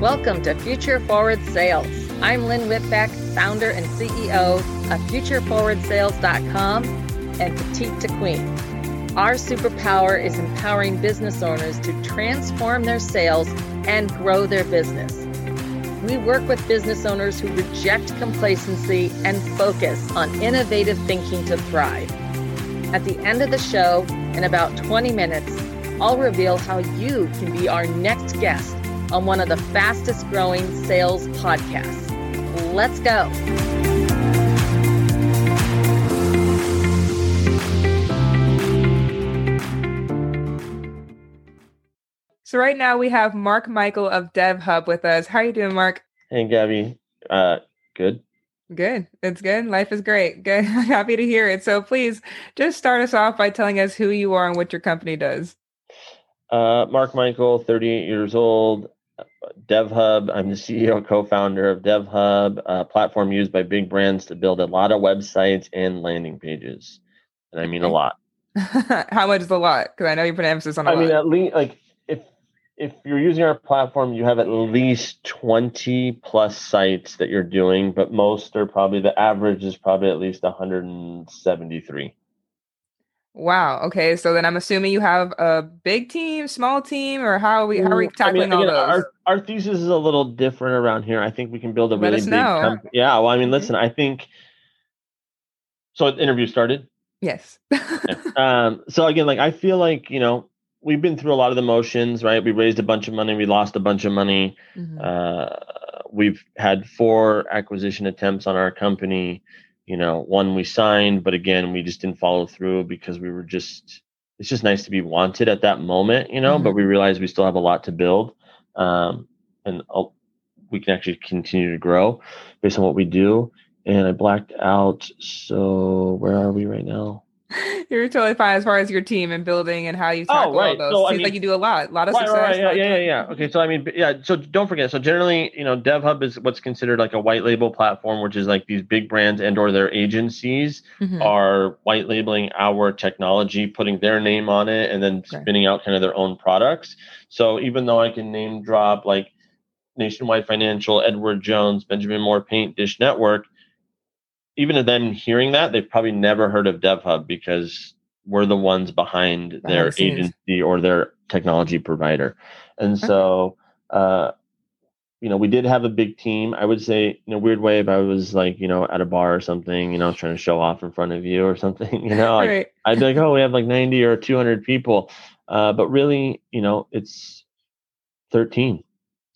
Welcome to Future Forward Sales. I'm Lynn Whitbeck, founder and CEO of FutureForwardSales.com and Petite to Queen. Our superpower is empowering business owners to transform their sales and grow their business. We work with business owners who reject complacency and focus on innovative thinking to thrive. At the end of the show, in about 20 minutes, I'll reveal how you can be our next guest on one of the fastest growing sales podcasts. Let's go. So right now we have Mark Michael of DevHub with us. How are you doing, Mark? Hey, Gabby. Uh, good. Good. It's good. Life is great. Good. Happy to hear it. So please just start us off by telling us who you are and what your company does. Uh, Mark Michael, 38 years old, DevHub. I'm the CEO, co-founder of DevHub, a platform used by big brands to build a lot of websites and landing pages, and I mean a lot. How much is a lot? Because I know you put emphasis on. I lot. mean, at least like if if you're using our platform, you have at least 20 plus sites that you're doing, but most are probably the average is probably at least 173. Wow. Okay. So then I'm assuming you have a big team, small team, or how are we how are we tackling I mean, all those? Our, our thesis is a little different around here. I think we can build a really big company. Yeah. Well, I mean, Mhm. listen, I think so. The interview started. yes. um, so again, like I feel like you know we've been through a lot of the motions, right? We raised a bunch of money, we lost a bunch of money. Mhm. Uh, we've had four acquisition attempts on our company. You know, one we signed, but again, we just didn't follow through because we were just. It's just nice to be wanted at that moment, you know. But Mhm. we realize we still have a lot to build, um, and uh, we can actually continue to grow based on what we do. And I blacked out. So where are we right now? You're totally fine as far as your team and building and how you Oh, tackle right. all those. So, I Seems mean- like you do a lot, a lot of right, success. right, yeah, yeah, yeah, yeah. Okay, so I mean, yeah. So don't forget. So generally, you know, DevHub is what's considered like a white label platform, which is like these big brands and or their agencies Mhm. are white labeling our technology, putting their name on it, and then spinning out kind of their own products. So even though I can name drop like Nationwide Financial, Edward Jones, Benjamin Moore Paint, Dish Network, even them hearing that, they've probably never heard of DevHub because we're the ones behind their agency or their technology provider. And so, uh, you know, we did have a big team. I would say, in a weird way, if I was like, you know, at a bar or something, you know, trying to show off in front of you or something, you know, right. I'd be like, oh, we have like 90 or 200 people. Uh, but really, you know, it's 13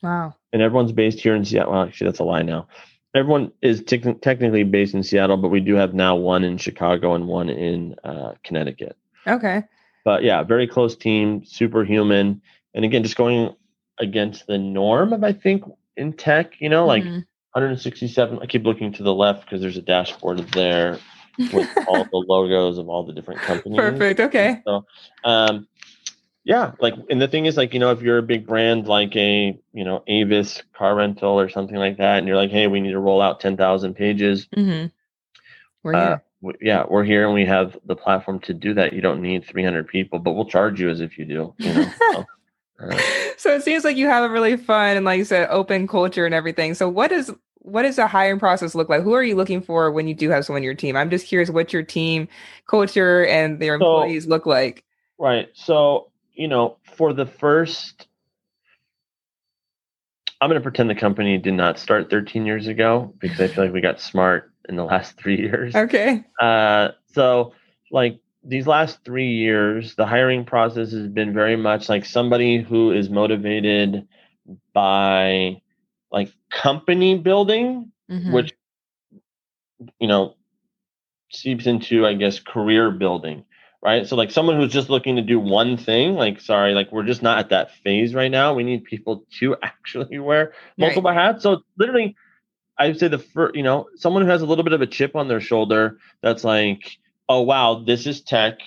Wow. and everyone's based here in Seattle. Well, actually, that's a lie now. Everyone is tec- technically based in Seattle, but we do have now one in Chicago and one in uh, Connecticut. Okay. But yeah, very close team, superhuman, and again, just going against the norm of I think in tech. You know, like Mhm. 167. I keep looking to the left because there's a dashboard there with all the logos of all the different companies. Perfect. Okay. So, um, yeah, like, and the thing is, like, you know, if you're a big brand like a, you know, Avis car rental or something like that, and you're like, hey, we need to roll out 10,000 pages. hmm We're Uh, here. w- yeah, we're here and we have the platform to do that. You don't need 300 people, but we'll charge you as if you do. You know? so, uh, so it seems like you have a really fun and like you said open culture and everything so what is what does the hiring process look like who are you looking for when you do have someone in your team i'm just curious what your team culture and their So- employees look like right. So, you know, for the first, I'm going to pretend the company did not start 13 years ago because I feel like we got smart in the last three years. okay Uh, so like these last three years, the hiring process has been very much like somebody who is motivated by like company building, Mhm. which you know seeps into I guess career building, right? So like someone who's just looking to do one thing, like sorry, like we're just not at that phase right now. We need people to actually wear multiple hats. So literally I'd say the first, you know, someone who has a little bit of a chip on their shoulder that's like, oh wow, this is tech.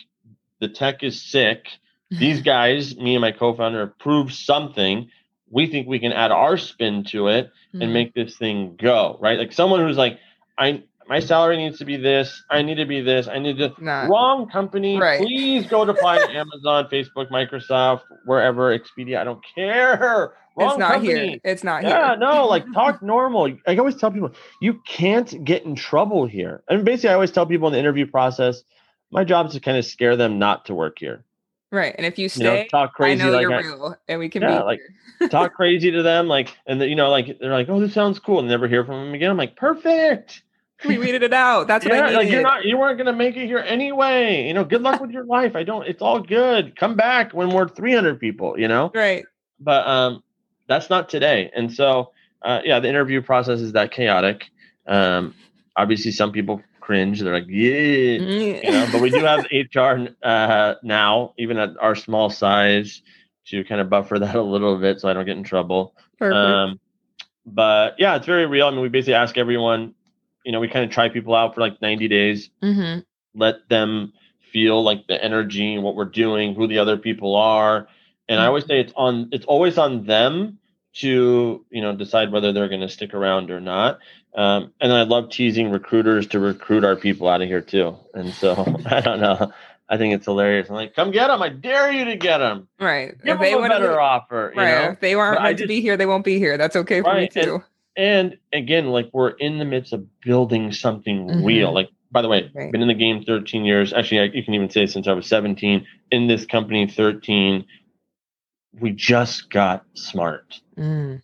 The tech is sick. These guys, me and my co-founder, approved something. We think we can add our spin to it and Mhm. make this thing go right. Like someone who's like, I my salary needs to be this. I need to be this. I need to. Nah. Wrong company. Right. Please go to apply to Amazon, Facebook, Microsoft, wherever, Expedia. I don't care. Wrong it's not company. here. It's not Yeah, here. Yeah, no, like talk normal. I always tell people you can't get in trouble here. And basically, I always tell people in the interview process, my job is to kind of scare them not to work here. Right. And if you You know, stay, talk I crazy know like you're I- real and we can Yeah, be like- talk crazy to them, like, and the, you know, like they're like, "Oh, this sounds cool," and never hear from them again. I'm like, "Perfect." We weeded it out. That's what I needed. like you're not, you weren't gonna make it here anyway. You know, good luck with your life. I don't. It's all good. Come back when we're 300 people. You know, right. but um, that's not today. And so, uh, yeah, the interview process is that chaotic. Um, obviously, some people cringe. They're like, "Yeah," you know. But we do have HR uh, now, even at our small size, to kind of buffer that a little bit, so I don't get in trouble. Perfect. Um, but yeah, it's very real. I mean, we basically ask everyone. You know, we kind of try people out for like 90 days, mm-hmm. let them feel like the energy and what we're doing, who the other people are. And I always say it's on. It's always on them to you know decide whether they're going to stick around or not. Um, and I love teasing recruiters to recruit our people out of here too. And so I don't know. I think it's hilarious. I'm like, come get them. I dare you to get them. Right. Give if they them a want better to, offer. You right. know? If they aren't But meant to be here, they won't be here. That's okay for Right, me too. And again, like we're in the midst of building something Mhm. real. Like, by the way, Right. been in the game 13 years. Actually, I, you can even say since I was 17. In this company, 13. We just got smart. Mm.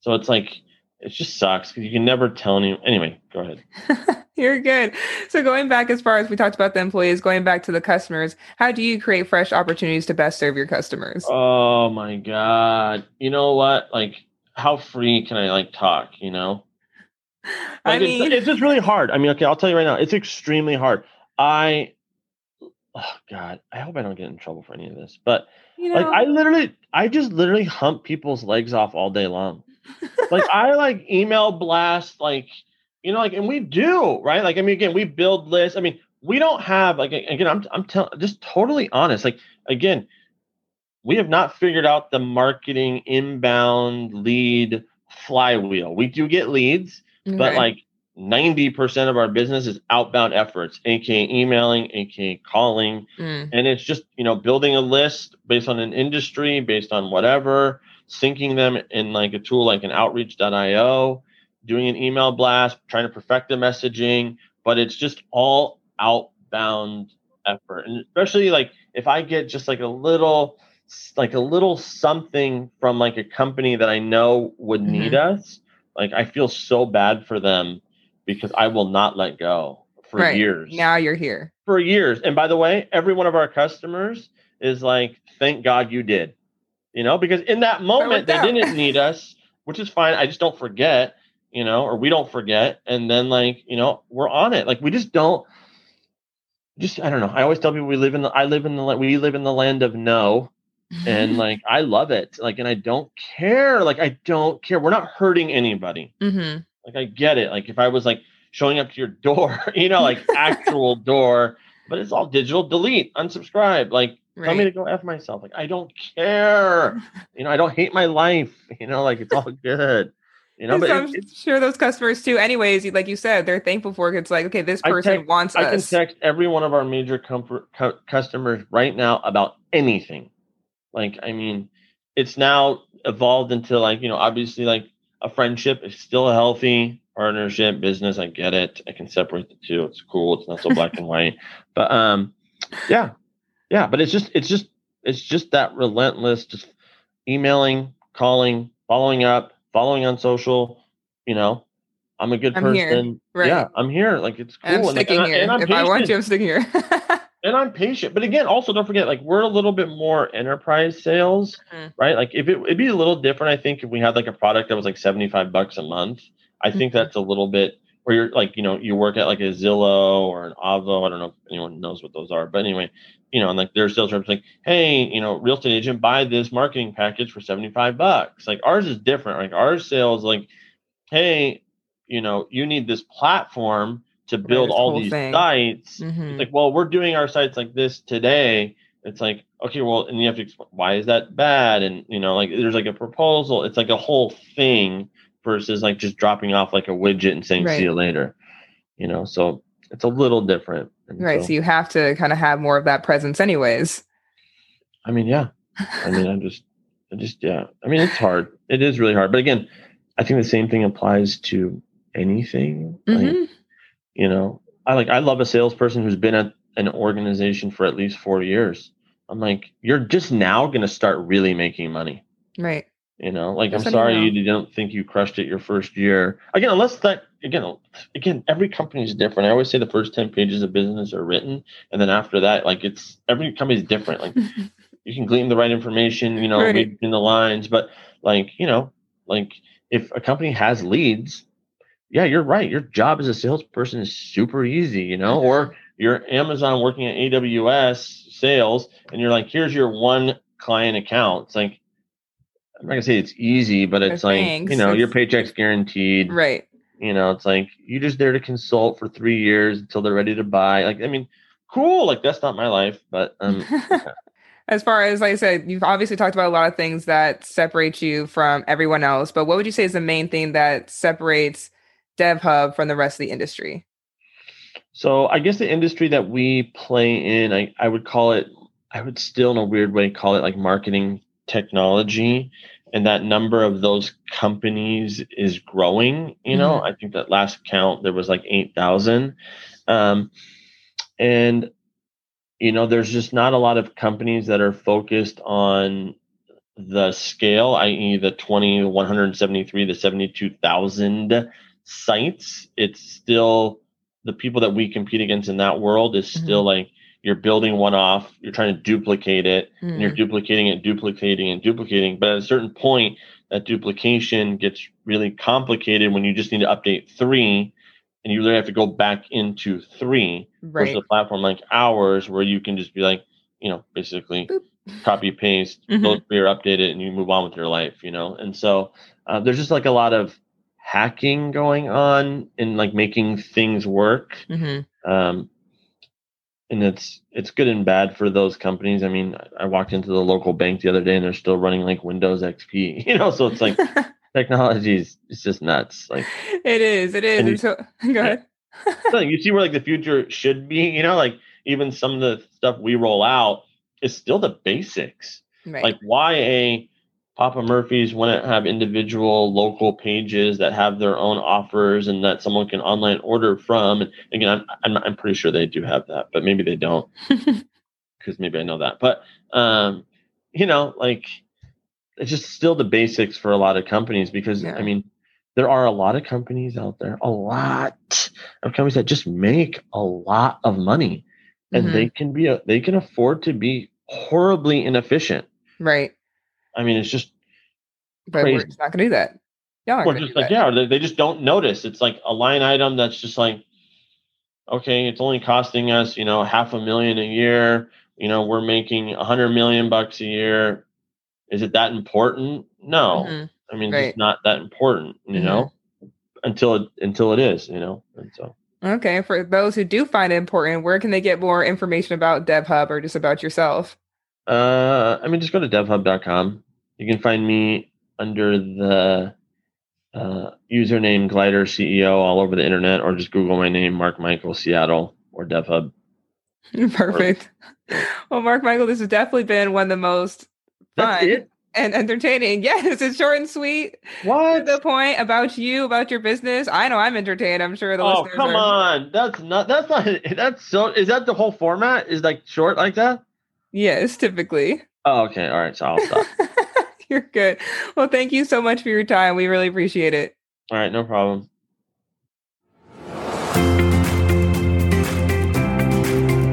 So it's like it just sucks because you can never tell anyone. Anyway, go ahead. You're good. So going back as far as we talked about the employees, going back to the customers, how do you create fresh opportunities to best serve your customers? Oh my god! You know what? Like, how free can I like talk? You know. I Like, it's, mean, it's just really hard. I mean, okay, I'll tell you right now, it's extremely hard. I, oh God, I hope I don't get in trouble for any of this, but you know, like, I literally, I just literally hump people's legs off all day long. like, I like email blast, like, you know, like, and we do, right? Like, I mean, again, we build lists. I mean, we don't have like again, I'm I'm telling just totally honest. Like, again, we have not figured out the marketing inbound lead flywheel. We do get leads but like 90% of our business is outbound efforts aka emailing aka calling Mm. and it's just you know building a list based on an industry based on whatever syncing them in like a tool like an outreach.io doing an email blast trying to perfect the messaging but it's just all outbound effort and especially like if i get just like a little like a little something from like a company that i know would mm-hmm. need us like i feel so bad for them because i will not let go for right. years Now you're here. for years. And by the way, every one of our customers is like, thank God you did. You know, because in that moment they out. didn't need us, which is fine. I just don't forget, you know, or we don't forget. And then like, you know, we're on it. Like we just don't just I don't know. I always tell people we live in the I live in the we live in the land of no and like I love it. Like and I don't care. Like I don't care. We're not hurting anybody. hmm Like I get it. Like if I was like showing up to your door, you know, like actual door, but it's all digital. Delete, unsubscribe. Like tell me to go f myself. Like I don't care. You know, I don't hate my life. You know, like it's all good. You know, but I'm it, sure those customers too. Anyways, like you said, they're thankful for it. It's like, okay, this person text- wants I can text every one of our major comfort cu- customers right now about anything. Like, I mean, it's now evolved into like, you know, obviously like a friendship is still a healthy partnership business. I get it. I can separate the two. It's cool. It's not so black and white. But um, yeah, yeah. But it's just, it's just, it's just that relentless, just emailing, calling, following up, following on social. You know, I'm a good I'm here. person. Right. Yeah, I'm here. Like it's cool. and I'm and, like, sticking and I- here. and I'm if I want you, I'm sticking here. and I'm patient. But again, also don't forget, like we're a little bit more enterprise sales, Mhm. right? Like if it, it'd be a little different, I think, if we had like a product that was like 75 bucks a month. I think Mhm. that's a little bit where you're like, you know, you work at like a Zillow or an Avo. I don't know if anyone knows what those are, but anyway, you know, and like their sales reps like, hey, you know, real estate agent, buy this marketing package for 75 bucks. Like ours is different. Like our sales, like, hey, you know, you need this platform to build all these thing. sites Mhm. it's like, well, we're doing our sites like this today. It's like, okay, well, and you have to explain why is that bad? And you know, like there's like a proposal. It's like a whole thing versus like just dropping off like a widget and saying Right. see you later. you know, so it's a little different. And right. So, so you have to kind of have more of that presence anyways. I mean, yeah. I mean, I just, I just, yeah. I mean, it's hard. It is really hard. But again, I think the same thing applies to anything. Mm-hmm. Like, you know, I like, I love a salesperson who's been at an organization for at least four years. I'm like, you're just now going to start really making money. Right. You know, like I'm sorry you, you don't think you crushed it your first year. Again, unless that again, again, every company is different. I always say the first ten pages of business are written, and then after that, like it's every company is different. Like you can glean the right information, you know, right. in the lines, but like you know, like if a company has leads, yeah, you're right. Your job as a salesperson is super easy, you know, or mm-hmm. you're Amazon working at AWS sales, and you're like, here's your one client account. It's like I'm not gonna say it's easy, but it's like thanks. you know your paycheck's guaranteed, right? You know, it's like you're just there to consult for three years until they're ready to buy. Like, I mean, cool. Like that's not my life, but um. as far as like I said, you've obviously talked about a lot of things that separate you from everyone else. But what would you say is the main thing that separates DevHub from the rest of the industry? So I guess the industry that we play in, I, I would call it, I would still in a weird way call it like marketing technology and that number of those companies is growing you know mm-hmm. i think that last count there was like 8000 um, and you know there's just not a lot of companies that are focused on the scale i.e the 20 173 the 72000 sites it's still the people that we compete against in that world is mm-hmm. still like you're building one off, you're trying to duplicate it, mm. and you're hmm. duplicating it, duplicating and duplicating. But at a certain point, that duplication gets really complicated when you just need to update three and you really have to go back into three right. versus a platform like ours where you can just be like, you know, basically Boop. copy paste, mm-hmm. those three are updated and you move on with your life, you know? And so uh, there's just like a lot of hacking going on and like making things work. Mm-hmm. Um, and it's it's good and bad for those companies. I mean, I walked into the local bank the other day and they're still running like Windows XP, you know, so it's like technology is it's just nuts. Like it is, it is. You, so go ahead. you see where like the future should be, you know, like even some of the stuff we roll out is still the basics. Right. Like why a Papa Murphy's wouldn't have individual local pages that have their own offers and that someone can online order from. And again, I'm, I'm, I'm pretty sure they do have that, but maybe they don't because maybe I know that. But, um, you know, like it's just still the basics for a lot of companies because, yeah. I mean, there are a lot of companies out there, a lot of companies that just make a lot of money and mm-hmm. they can be, a, they can afford to be horribly inefficient. Right I mean, it's just. But crazy. we're just not going to do that. Yeah, we're just like that. yeah, they, they just don't notice. It's like a line item that's just like, okay, it's only costing us, you know, half a million a year. You know, we're making a hundred million bucks a year. Is it that important? No, mm-hmm. I mean, right. it's not that important. You mm-hmm. know, until it until it is. You know, and so. Okay, for those who do find it important, where can they get more information about DevHub or just about yourself? Uh, I mean, just go to devhub.com. You can find me under the uh, username Glider CEO all over the internet, or just Google my name, Mark Michael Seattle or DevHub. Perfect. Well, Mark Michael, this has definitely been one of the most fun and entertaining. Yes, it's short and sweet. What? The point about you, about your business. I know I'm entertained. I'm sure the oh, listeners. Oh, come are. on. That's not. That's not. That's so. Is that the whole format? Is like short like that? Yes, typically. Oh, okay. All right. So I'll stop. You're good. Well, thank you so much for your time. We really appreciate it. All right. No problem.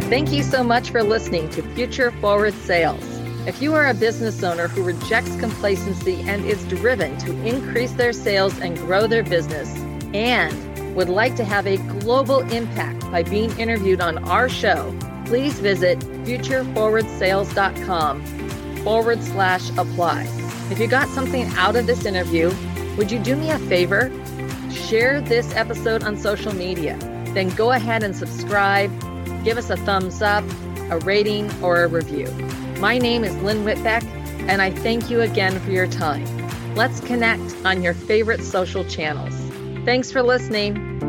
Thank you so much for listening to Future Forward Sales. If you are a business owner who rejects complacency and is driven to increase their sales and grow their business, and would like to have a global impact by being interviewed on our show, please visit futureforwardsales.com forward slash apply. If you got something out of this interview, would you do me a favor? Share this episode on social media. Then go ahead and subscribe, give us a thumbs up, a rating, or a review. My name is Lynn Whitbeck, and I thank you again for your time. Let's connect on your favorite social channels. Thanks for listening.